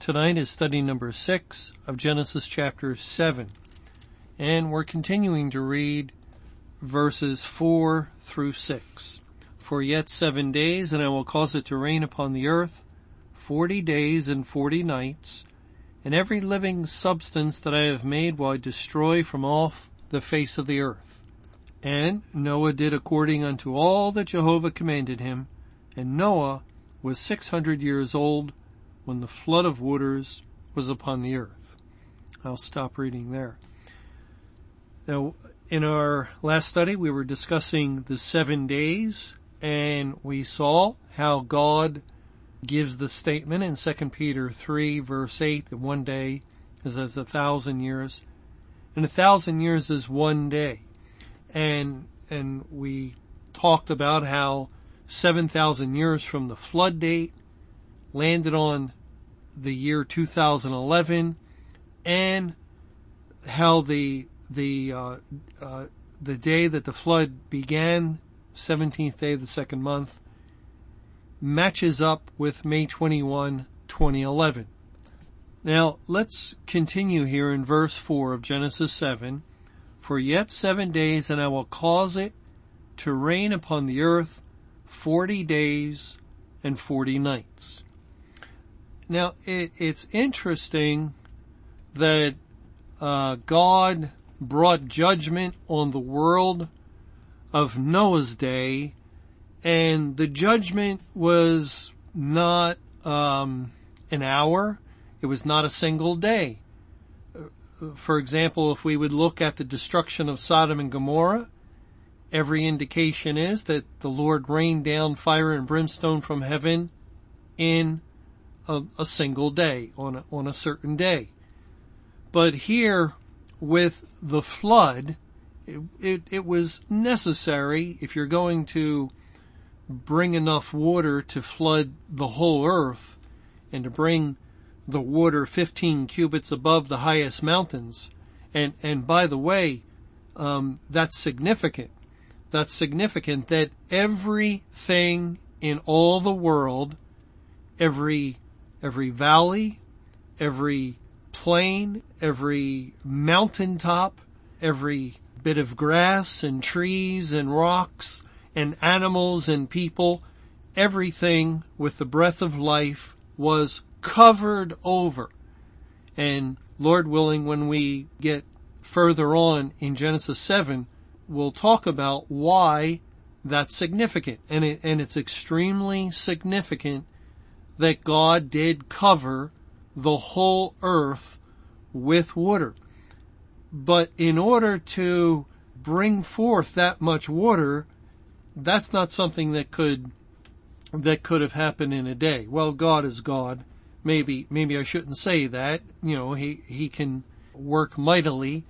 Tonight is study number six of Genesis chapter seven. And we're continuing to read verses four through six. For yet seven days and I will cause it to rain upon the earth, forty days and forty nights, and every living substance that I have made will I destroy from off the face of the earth. And Noah did according unto all that Jehovah commanded him, and Noah was six hundred years old when the flood of waters was upon the earth. I'll stop reading there. Now, in our last study, we were discussing the seven days and we saw how God gives the statement in 2 Peter 3 verse 8 that one day is as a thousand years and a thousand years is one day. And, and we talked about how 7,000 years from the flood date landed on the year 2011 and how the the uh, uh, the day that the flood began, 17th day of the second month, matches up with May 21, 2011. Now let's continue here in verse 4 of Genesis 7. For yet seven days and I will cause it to rain upon the earth 40 days and 40 nights. Now, it, it's interesting that uh, God brought judgment on the world of Noah's day, and the judgment was not um, an hour; it was not a single day. For example, if we would look at the destruction of Sodom and Gomorrah, every indication is that the Lord rained down fire and brimstone from heaven in a, a single day on a, on a certain day. But here with the flood, it, it, it was necessary if you're going to bring enough water to flood the whole earth and to bring the water 15 cubits above the highest mountains. And, and by the way, um, that's significant. That's significant that everything in all the world, every every valley, every plain, every mountaintop, every bit of grass and trees and rocks and animals and people, everything with the breath of life was covered over. And Lord willing, when we get further on in Genesis 7, we'll talk about why that's significant. And, it, and it's extremely significant that God did cover the whole earth with water. But in order to bring forth that much water, that's not something that could, that could have happened in a day. Well, God is God. Maybe, maybe I shouldn't say that. You know, he, he can work mightily,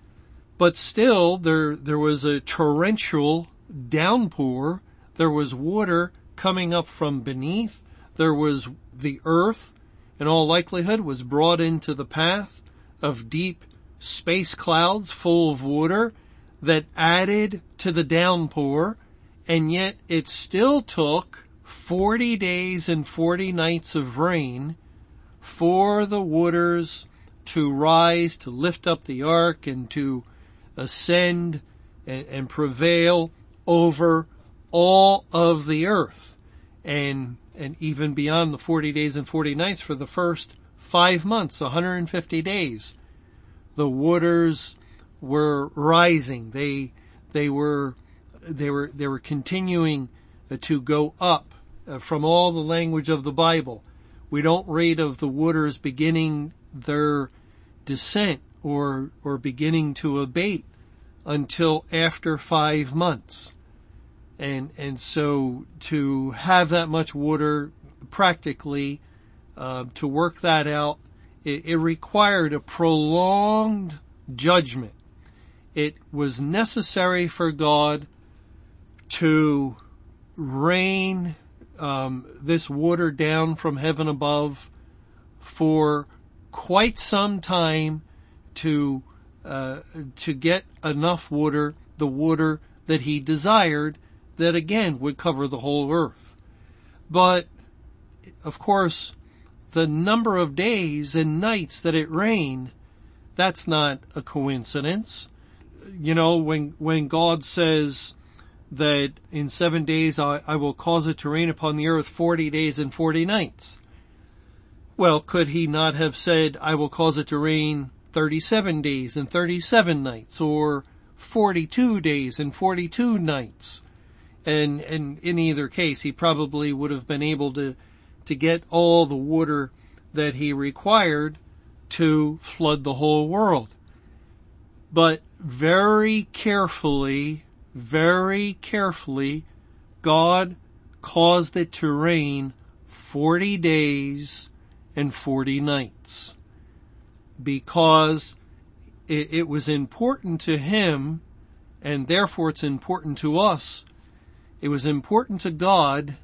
but still there, there was a torrential downpour. There was water coming up from beneath. There was the earth, in all likelihood, was brought into the path of deep space clouds full of water that added to the downpour, and yet it still took 40 days and 40 nights of rain for the waters to rise, to lift up the ark and to ascend and, and prevail over all of the earth. And and even beyond the 40 days and 40 nights for the first five months, 150 days, the waters were rising. They, they were, they were, they were continuing to go up uh, from all the language of the Bible. We don't read of the waters beginning their descent or, or beginning to abate until after five months and and so to have that much water practically uh, to work that out It, it required a prolonged judgment. It was necessary for God to rain um, this water down from heaven above for quite some time to uh, to get enough water, the water that he desired, that again would cover the whole earth. But of course, the number of days and nights that it rained, that's not a coincidence. You know, when when God says that in seven days I, I will cause it to rain upon the earth forty days and forty nights. Well, could he not have said, I will cause it to rain 37 days and 37 nights or 42 days and 42 nights? And, and in either case, he probably would have been able to, to get all the water that he required to flood the whole world. But very carefully, very carefully, God caused it to rain 40 days and 40 nights because it, it, was important to him and therefore it's important to us. It was important to God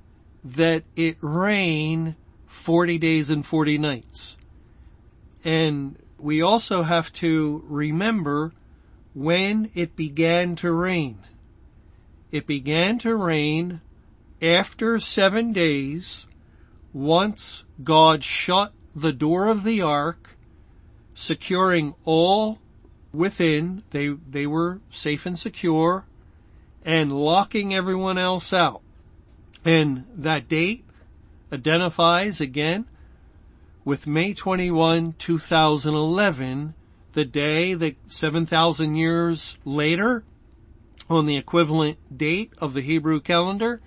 that it rain 40 days and 40 nights. And we also have to remember when it began to rain. It began to rain after seven days once God shut the door of the ark, securing all within, they, they were safe and secure, and locking everyone else out. And that date identifies again with May 21, 2011, the day that 7,000 years later, on the equivalent date of the Hebrew calendar,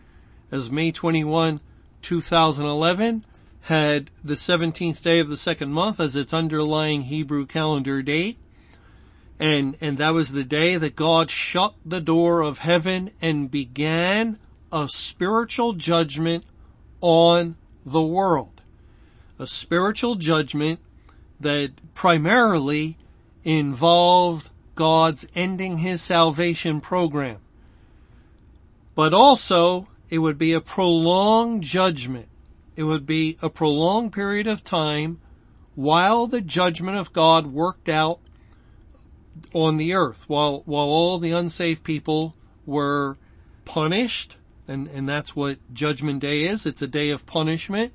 as May 21, 2011 had the 17th day of the second month as its underlying Hebrew calendar date. And, and that was the day that God shut the door of heaven and began a spiritual judgment on the world. A spiritual judgment that primarily involved God's ending his salvation program. But also it would be a prolonged judgment. It would be a prolonged period of time while the judgment of God worked out on the earth, while, while all the unsaved people were punished, and, and that's what judgment day is. It's a day of punishment.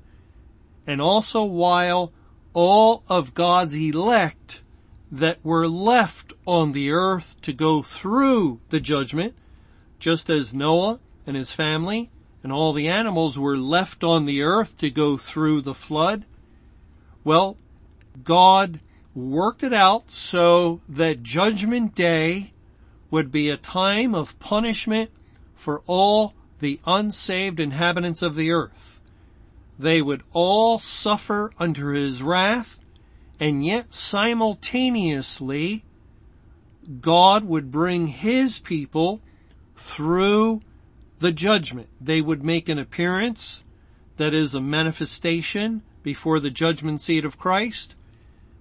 And also while all of God's elect that were left on the earth to go through the judgment, just as Noah and his family and all the animals were left on the earth to go through the flood. Well, God worked it out so that judgment day would be a time of punishment for all the unsaved inhabitants of the earth. They would all suffer under his wrath and yet simultaneously God would bring his people through the judgment. They would make an appearance that is a manifestation before the judgment seat of Christ.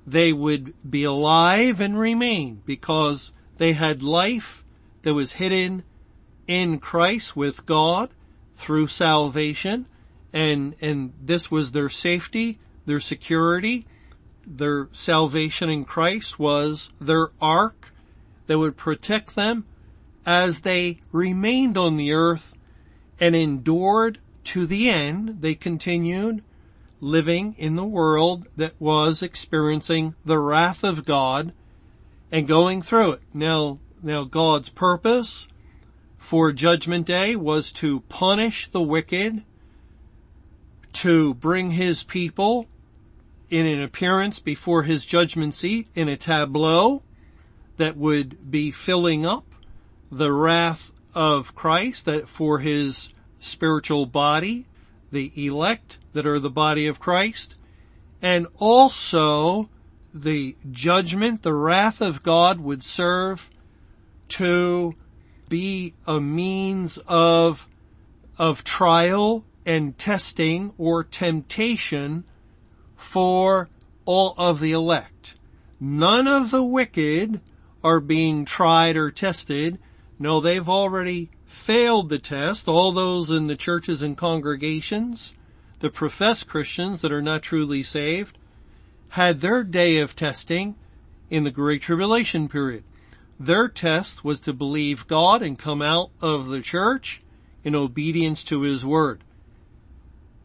They would be alive and remain because they had life that was hidden in Christ with God through salvation. And, and this was their safety, their security, their salvation in Christ was their ark that would protect them as they remained on the earth and endured to the end, they continued living in the world that was experiencing the wrath of God and going through it. Now, now God's purpose for judgment day was to punish the wicked, to bring his people in an appearance before his judgment seat in a tableau that would be filling up the wrath of Christ that for his spiritual body, the elect that are the body of Christ, and also the judgment, the wrath of God would serve to be a means of, of trial and testing or temptation for all of the elect. None of the wicked are being tried or tested. No, they've already failed the test. All those in the churches and congregations, the professed Christians that are not truly saved, had their day of testing in the Great Tribulation period. Their test was to believe God and come out of the church in obedience to His Word.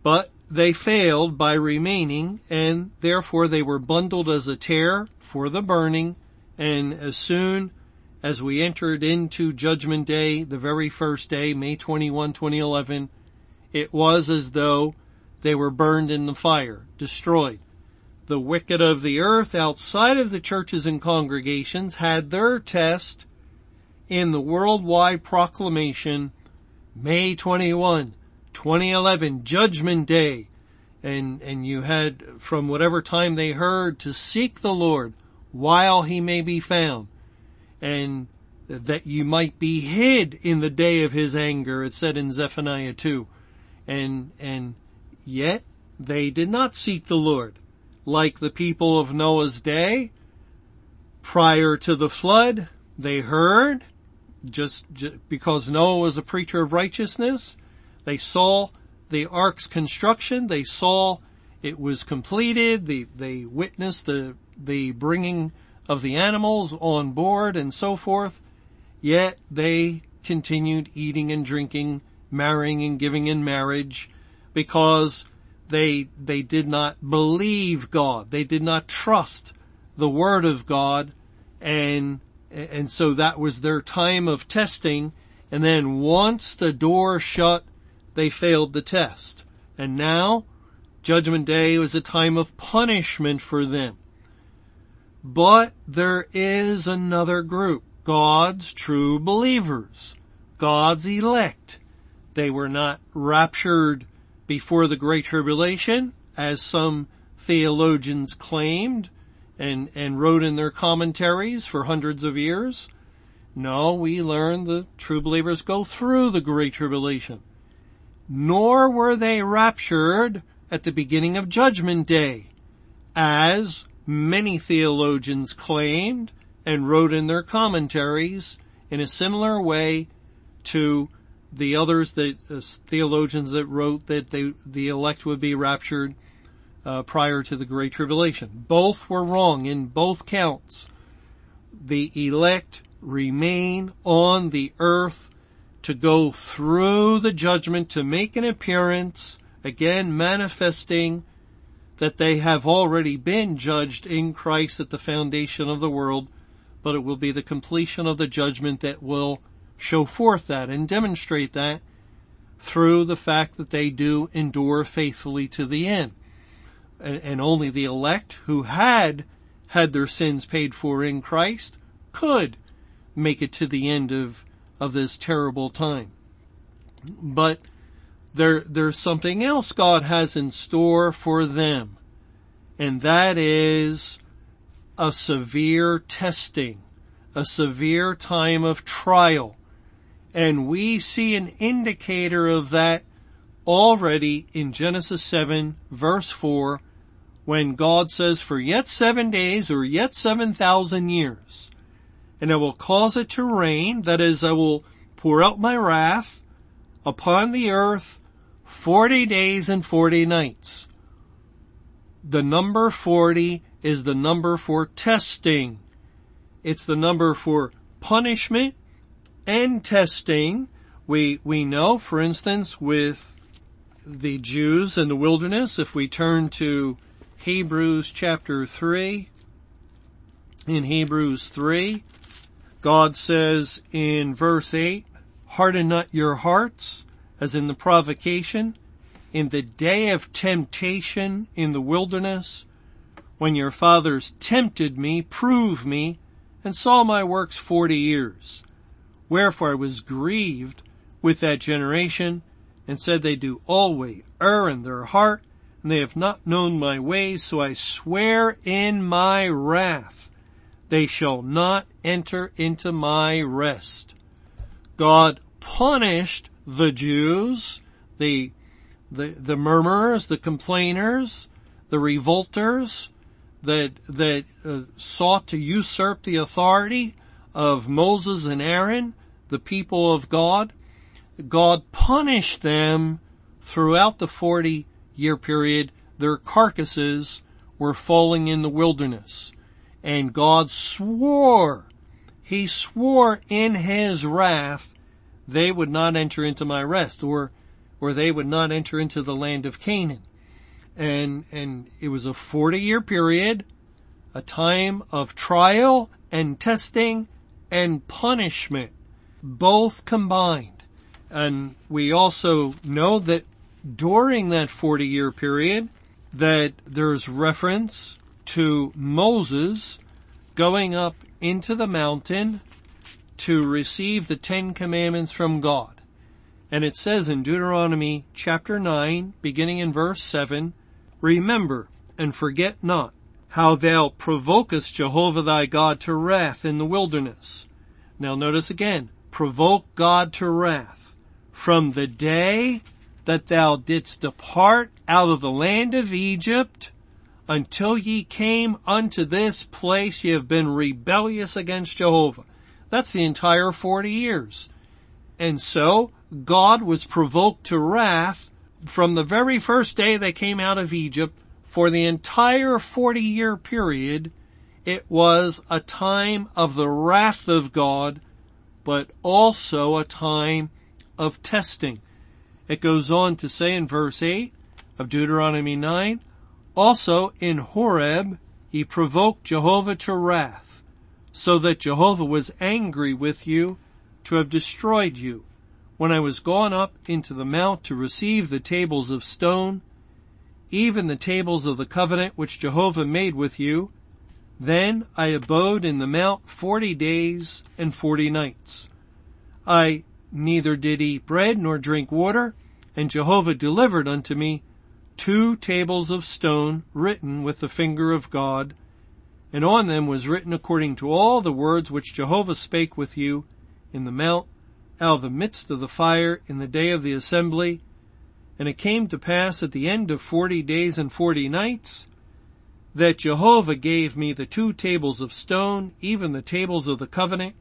But they failed by remaining and therefore they were bundled as a tare for the burning and as soon as we entered into judgment day, the very first day, May 21, 2011, it was as though they were burned in the fire, destroyed. The wicked of the earth outside of the churches and congregations had their test in the worldwide proclamation, May 21, 2011, Judgment Day. And, and you had from whatever time they heard to seek the Lord while he may be found. And that you might be hid in the day of his anger, it said in Zephaniah 2. And, and yet they did not seek the Lord like the people of Noah's day. Prior to the flood, they heard just, just because Noah was a preacher of righteousness they saw the ark's construction. They saw it was completed. They, they witnessed the, the bringing of the animals on board and so forth. Yet they continued eating and drinking, marrying and giving in marriage because they, they did not believe God. They did not trust the word of God and, and so that was their time of testing. And then once the door shut they failed the test. And now, Judgment Day was a time of punishment for them. But there is another group, God's true believers, God's elect. They were not raptured before the Great Tribulation, as some theologians claimed and, and wrote in their commentaries for hundreds of years. No, we learn the true believers go through the Great Tribulation nor were they raptured at the beginning of judgment day, as many theologians claimed and wrote in their commentaries in a similar way to the others that uh, theologians that wrote that they, the elect would be raptured uh, prior to the great tribulation. Both were wrong in both counts. The elect remain on the earth to go through the judgment to make an appearance, again manifesting that they have already been judged in Christ at the foundation of the world, but it will be the completion of the judgment that will show forth that and demonstrate that through the fact that they do endure faithfully to the end. And, only the elect who had had their sins paid for in Christ could make it to the end of of this terrible time. But there, there's something else God has in store for them. And that is a severe testing, a severe time of trial. And we see an indicator of that already in Genesis 7 verse 4 when God says for yet seven days or yet seven thousand years and I will cause it to rain, that is, I will pour out my wrath upon the earth 40 days and 40 nights. The number 40 is the number for testing. It's the number for punishment and testing. We, we know, for instance, with the Jews in the wilderness, if we turn to Hebrews chapter 3, in Hebrews 3, God says in verse 8, harden not your hearts as in the provocation, in the day of temptation in the wilderness, when your fathers tempted me, proved me, and saw my works forty years. Wherefore I was grieved with that generation, and said they do always err in their heart, and they have not known my ways, so I swear in my wrath they shall not enter into my rest. God punished the Jews, the, the, the murmurers, the complainers, the revolters, that, that uh, sought to usurp the authority of Moses and Aaron, the people of God, God punished them throughout the 40 year period. Their carcasses were falling in the wilderness. And God swore, He swore in His wrath they would not enter into my rest or, or they would not enter into the land of Canaan. And, and it was a 40 year period, a time of trial and testing and punishment, both combined. And we also know that during that 40 year period that there's reference to Moses going up into the mountain to receive the Ten Commandments from God. And it says in Deuteronomy chapter 9, beginning in verse 7, Remember and forget not how thou provokest Jehovah thy God to wrath in the wilderness. Now notice again, provoke God to wrath from the day that thou didst depart out of the land of Egypt until ye came unto this place ye have been rebellious against Jehovah. That's the entire 40 years. And so God was provoked to wrath from the very first day they came out of Egypt for the entire 40 year period. It was a time of the wrath of God, but also a time of testing. It goes on to say in verse 8 of Deuteronomy 9, also in Horeb he provoked Jehovah to wrath, so that Jehovah was angry with you to have destroyed you. When I was gone up into the mount to receive the tables of stone, even the tables of the covenant which Jehovah made with you, then I abode in the mount forty days and forty nights. I neither did eat bread nor drink water, and Jehovah delivered unto me two tables of stone written with the finger of God, and on them was written according to all the words which Jehovah spake with you in the mount out of the midst of the fire in the day of the assembly. And it came to pass at the end of forty days and forty nights that Jehovah gave me the two tables of stone, even the tables of the covenant,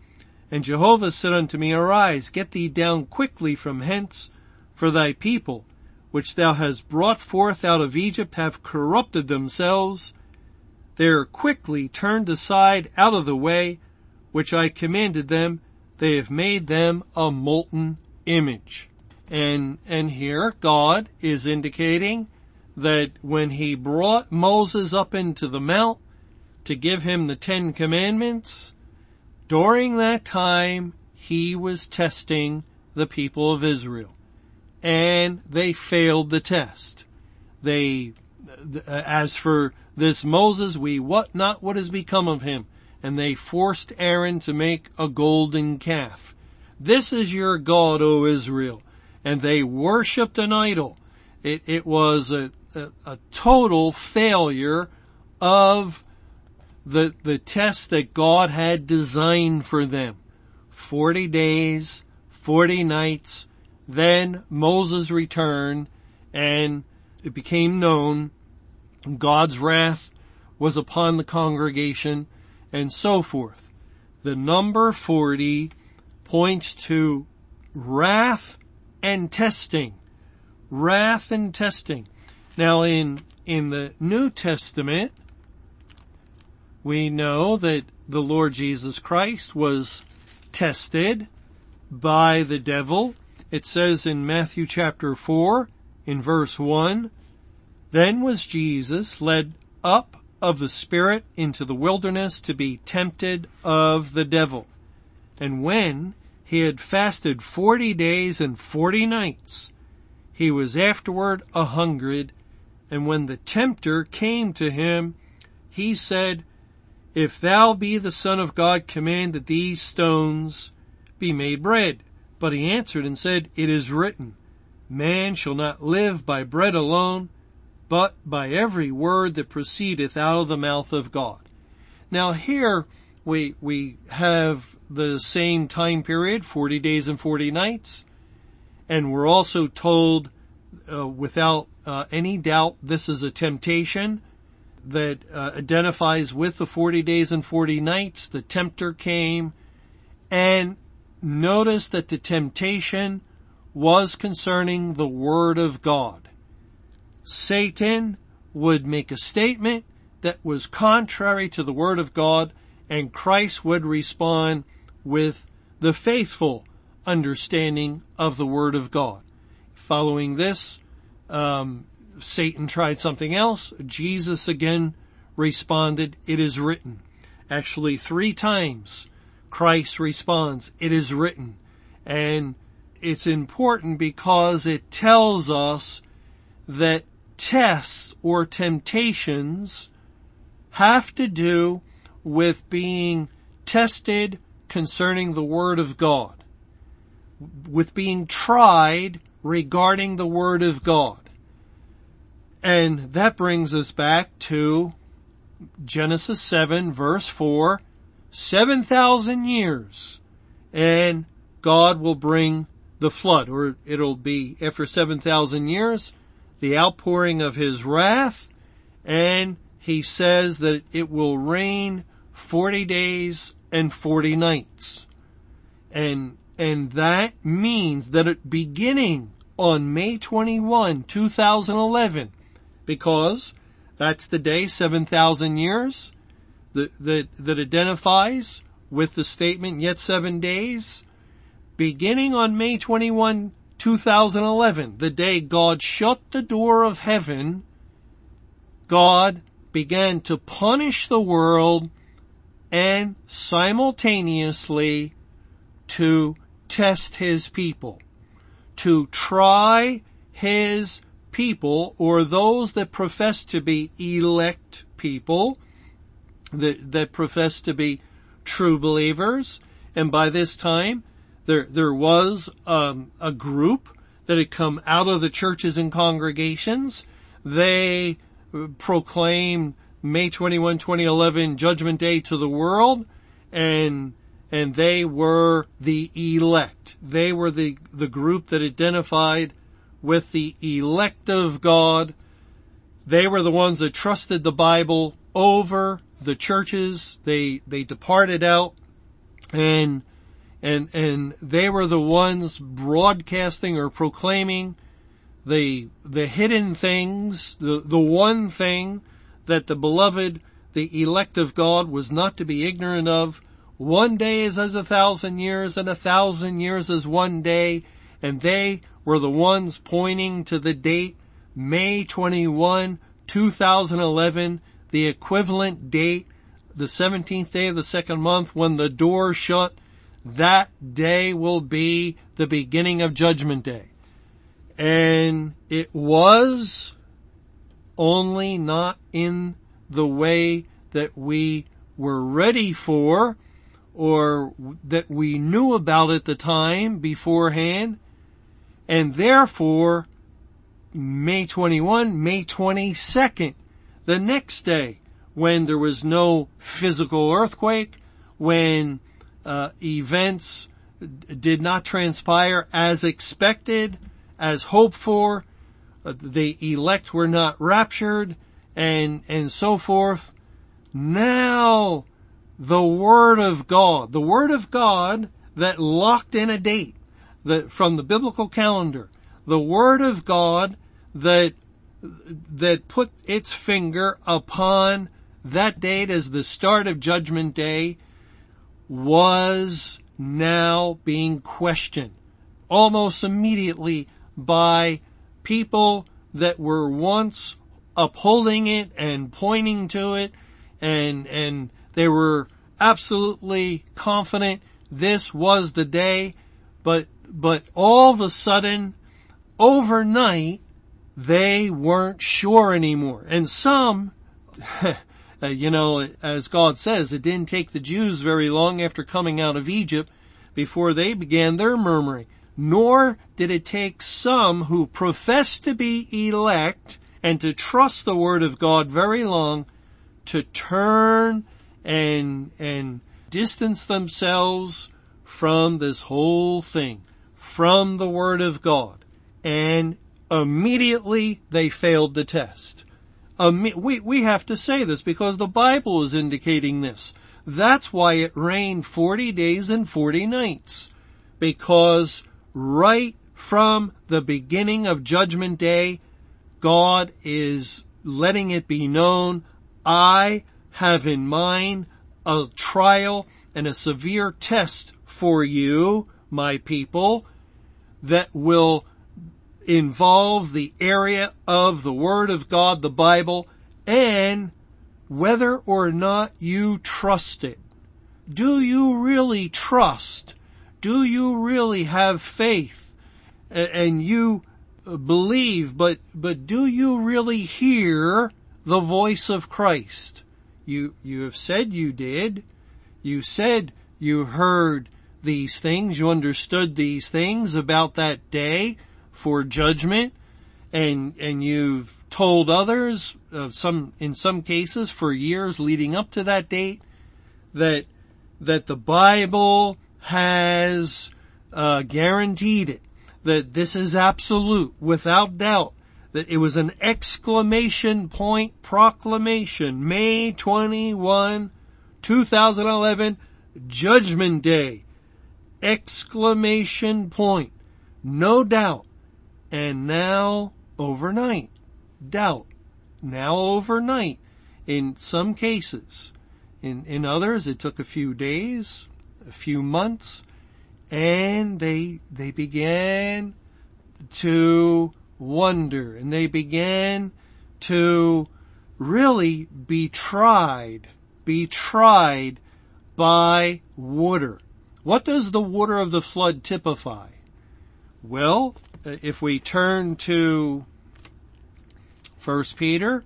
and Jehovah said unto me, Arise, get thee down quickly from hence, for thy people, which thou hast brought forth out of Egypt, have corrupted themselves. They are quickly turned aside out of the way, which I commanded them. They have made them a molten image. And, and here God is indicating that when he brought Moses up into the mount to give him the Ten Commandments, during that time, he was testing the people of Israel. And they failed the test. They, as for this Moses, we what not what has become of him. And they forced Aaron to make a golden calf. This is your God, O Israel. And they worshipped an idol. It, it was a, a, a total failure of the, the test that God had designed for them. 40 days, 40 nights, then Moses returned and it became known God's wrath was upon the congregation and so forth. The number 40 points to wrath and testing. Wrath and testing. Now in, in the New Testament, we know that the Lord Jesus Christ was tested by the devil. It says in Matthew chapter 4 in verse 1, Then was Jesus led up of the Spirit into the wilderness to be tempted of the devil. And when he had fasted forty days and forty nights, he was afterward a hungered, and when the tempter came to him, he said, if thou be the son of God, command that these stones be made bread. But he answered and said, it is written, man shall not live by bread alone, but by every word that proceedeth out of the mouth of God. Now here we, we have the same time period, 40 days and 40 nights, and we're also told uh, without uh, any doubt this is a temptation that uh, identifies with the 40 days and 40 nights. The tempter came and notice that the temptation was concerning the Word of God. Satan would make a statement that was contrary to the Word of God and Christ would respond with the faithful understanding of the Word of God. Following this, um, Satan tried something else. Jesus again responded, it is written. Actually, three times Christ responds, it is written. And it's important because it tells us that tests or temptations have to do with being tested concerning the Word of God, with being tried regarding the Word of God. And that brings us back to Genesis 7 verse 4, 7,000 years and God will bring the flood or it'll be after 7,000 years, the outpouring of his wrath and he says that it will rain 40 days and 40 nights. And, and that means that it beginning on May 21, 2011, because that's the day 7,000 years that, that, that identifies with the statement yet seven days. Beginning on May 21, 2011, the day God shut the door of heaven, God began to punish the world and simultaneously to test his people, to try his people or those that profess to be elect people, that, that profess to be true believers. And by this time, there, there was um, a group that had come out of the churches and congregations. They proclaimed May 21, 2011 Judgment Day to the world and and they were the elect. They were the, the group that identified with the elect of God. They were the ones that trusted the Bible over the churches. They, they departed out and, and, and they were the ones broadcasting or proclaiming the, the hidden things, the, the one thing that the beloved, the elect of God was not to be ignorant of. One day is as a thousand years and a thousand years as one day. And they were the ones pointing to the date May 21, 2011, the equivalent date, the 17th day of the second month when the door shut. That day will be the beginning of judgment day. And it was only not in the way that we were ready for or that we knew about at the time beforehand. And therefore, May 21, May 22nd, the next day, when there was no physical earthquake, when uh, events did not transpire as expected, as hoped for, uh, the elect were not raptured, and and so forth. Now, the Word of God, the Word of God that locked in a date, that from the biblical calendar, the Word of God that, that put its finger upon that date as the start of judgment day was now being questioned almost immediately by people that were once upholding it and pointing to it and, and they were absolutely confident this was the day, but but all of a sudden, overnight, they weren't sure anymore. And some, Uh, you know, as God says, it didn't take the Jews very long after coming out of Egypt before they began their murmuring. Nor did it take some who professed to be elect and to trust the word of God very long to turn and, and distance themselves from this whole thing from the Word of God. And immediately they failed the test. We, we have to say this because the Bible is indicating this. That's why it rained 40 days and 40 nights. Because right from the beginning of judgment day, God is letting it be known, I have in mind a trial and a severe test for you, my people, that will involve the area of the Word of God, the Bible, and whether or not you trust it. Do you really trust? Do you really have faith? And you believe, but, but do you really hear the voice of Christ? You, you have said you did. You said you heard these things. You understood these things about that day for judgment and, and you've told others, uh, some, in some cases for years leading up to that date that, that the Bible has, uh, guaranteed it, that this is absolute without doubt, that it was an exclamation point proclamation, May 21, 2011, Judgment Day, exclamation point, no doubt and now overnight. Doubt. Now overnight. In some cases. In, in others, it took a few days, a few months, and they, they began to wonder and they began to really be tried, be tried by water. What does the water of the flood typify? Well, Uh, if we turn to 1 Peter,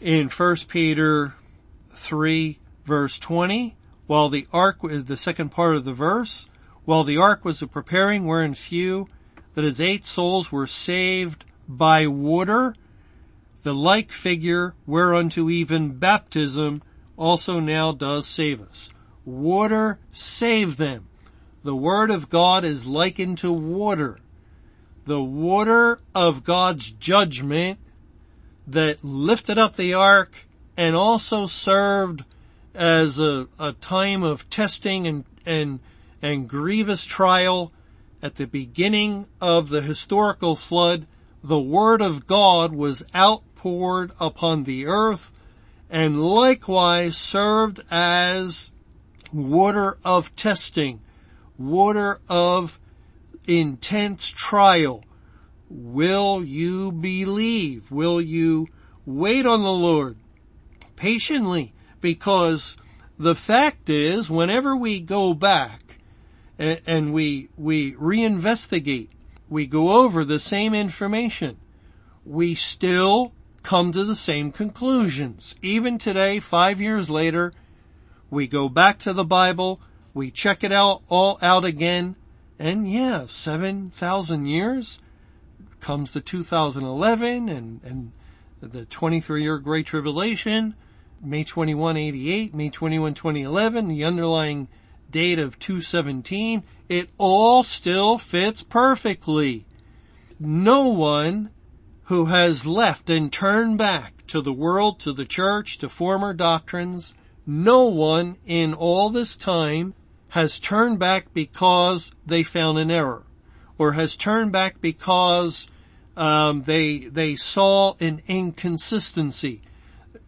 in 1 Peter 3 verse 20, while the ark, the second part of the verse, while the ark was preparing wherein few, that is eight souls were saved by water, the like figure whereunto even baptism also now does save us. Water saved them. The Word of God is likened to water. The water of God's judgment that lifted up the ark and also served as a, a time of testing and, and, and grievous trial at the beginning of the historical flood. The Word of God was outpoured upon the earth and likewise served as water of testing water of intense trial. Will you believe? Will you wait on the Lord patiently? Because the fact is, whenever we go back and, and we, we reinvestigate, we go over the same information, we still come to the same conclusions. Even today, five years later, we go back to the Bible, we check it out all out again, and yeah, 7,000 years comes the 2011 and, and the 23 year Great Tribulation, May 21, 88, May 21, 2011, the underlying date of 217, it all still fits perfectly. No one who has left and turned back to the world, to the church, to former doctrines, no one in all this time has turned back because they found an error, or has turned back because um, they they saw an inconsistency.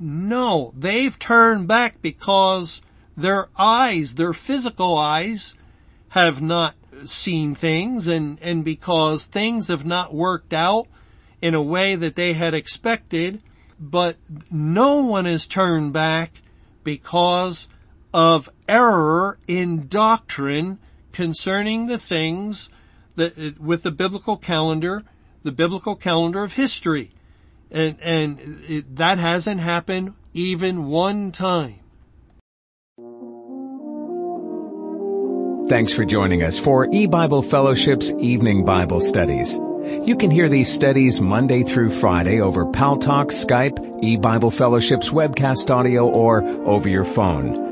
No, they've turned back because their eyes, their physical eyes, have not seen things, and and because things have not worked out in a way that they had expected. But no one has turned back because of error in doctrine concerning the things that with the biblical calendar, the biblical calendar of history. And, and it, that hasn't happened even one time. Thanks for joining us for E-Bible Fellowship's Evening Bible Studies. You can hear these studies Monday through Friday over Paltalk, Skype, E-Bible Fellowship's webcast audio, or over your phone.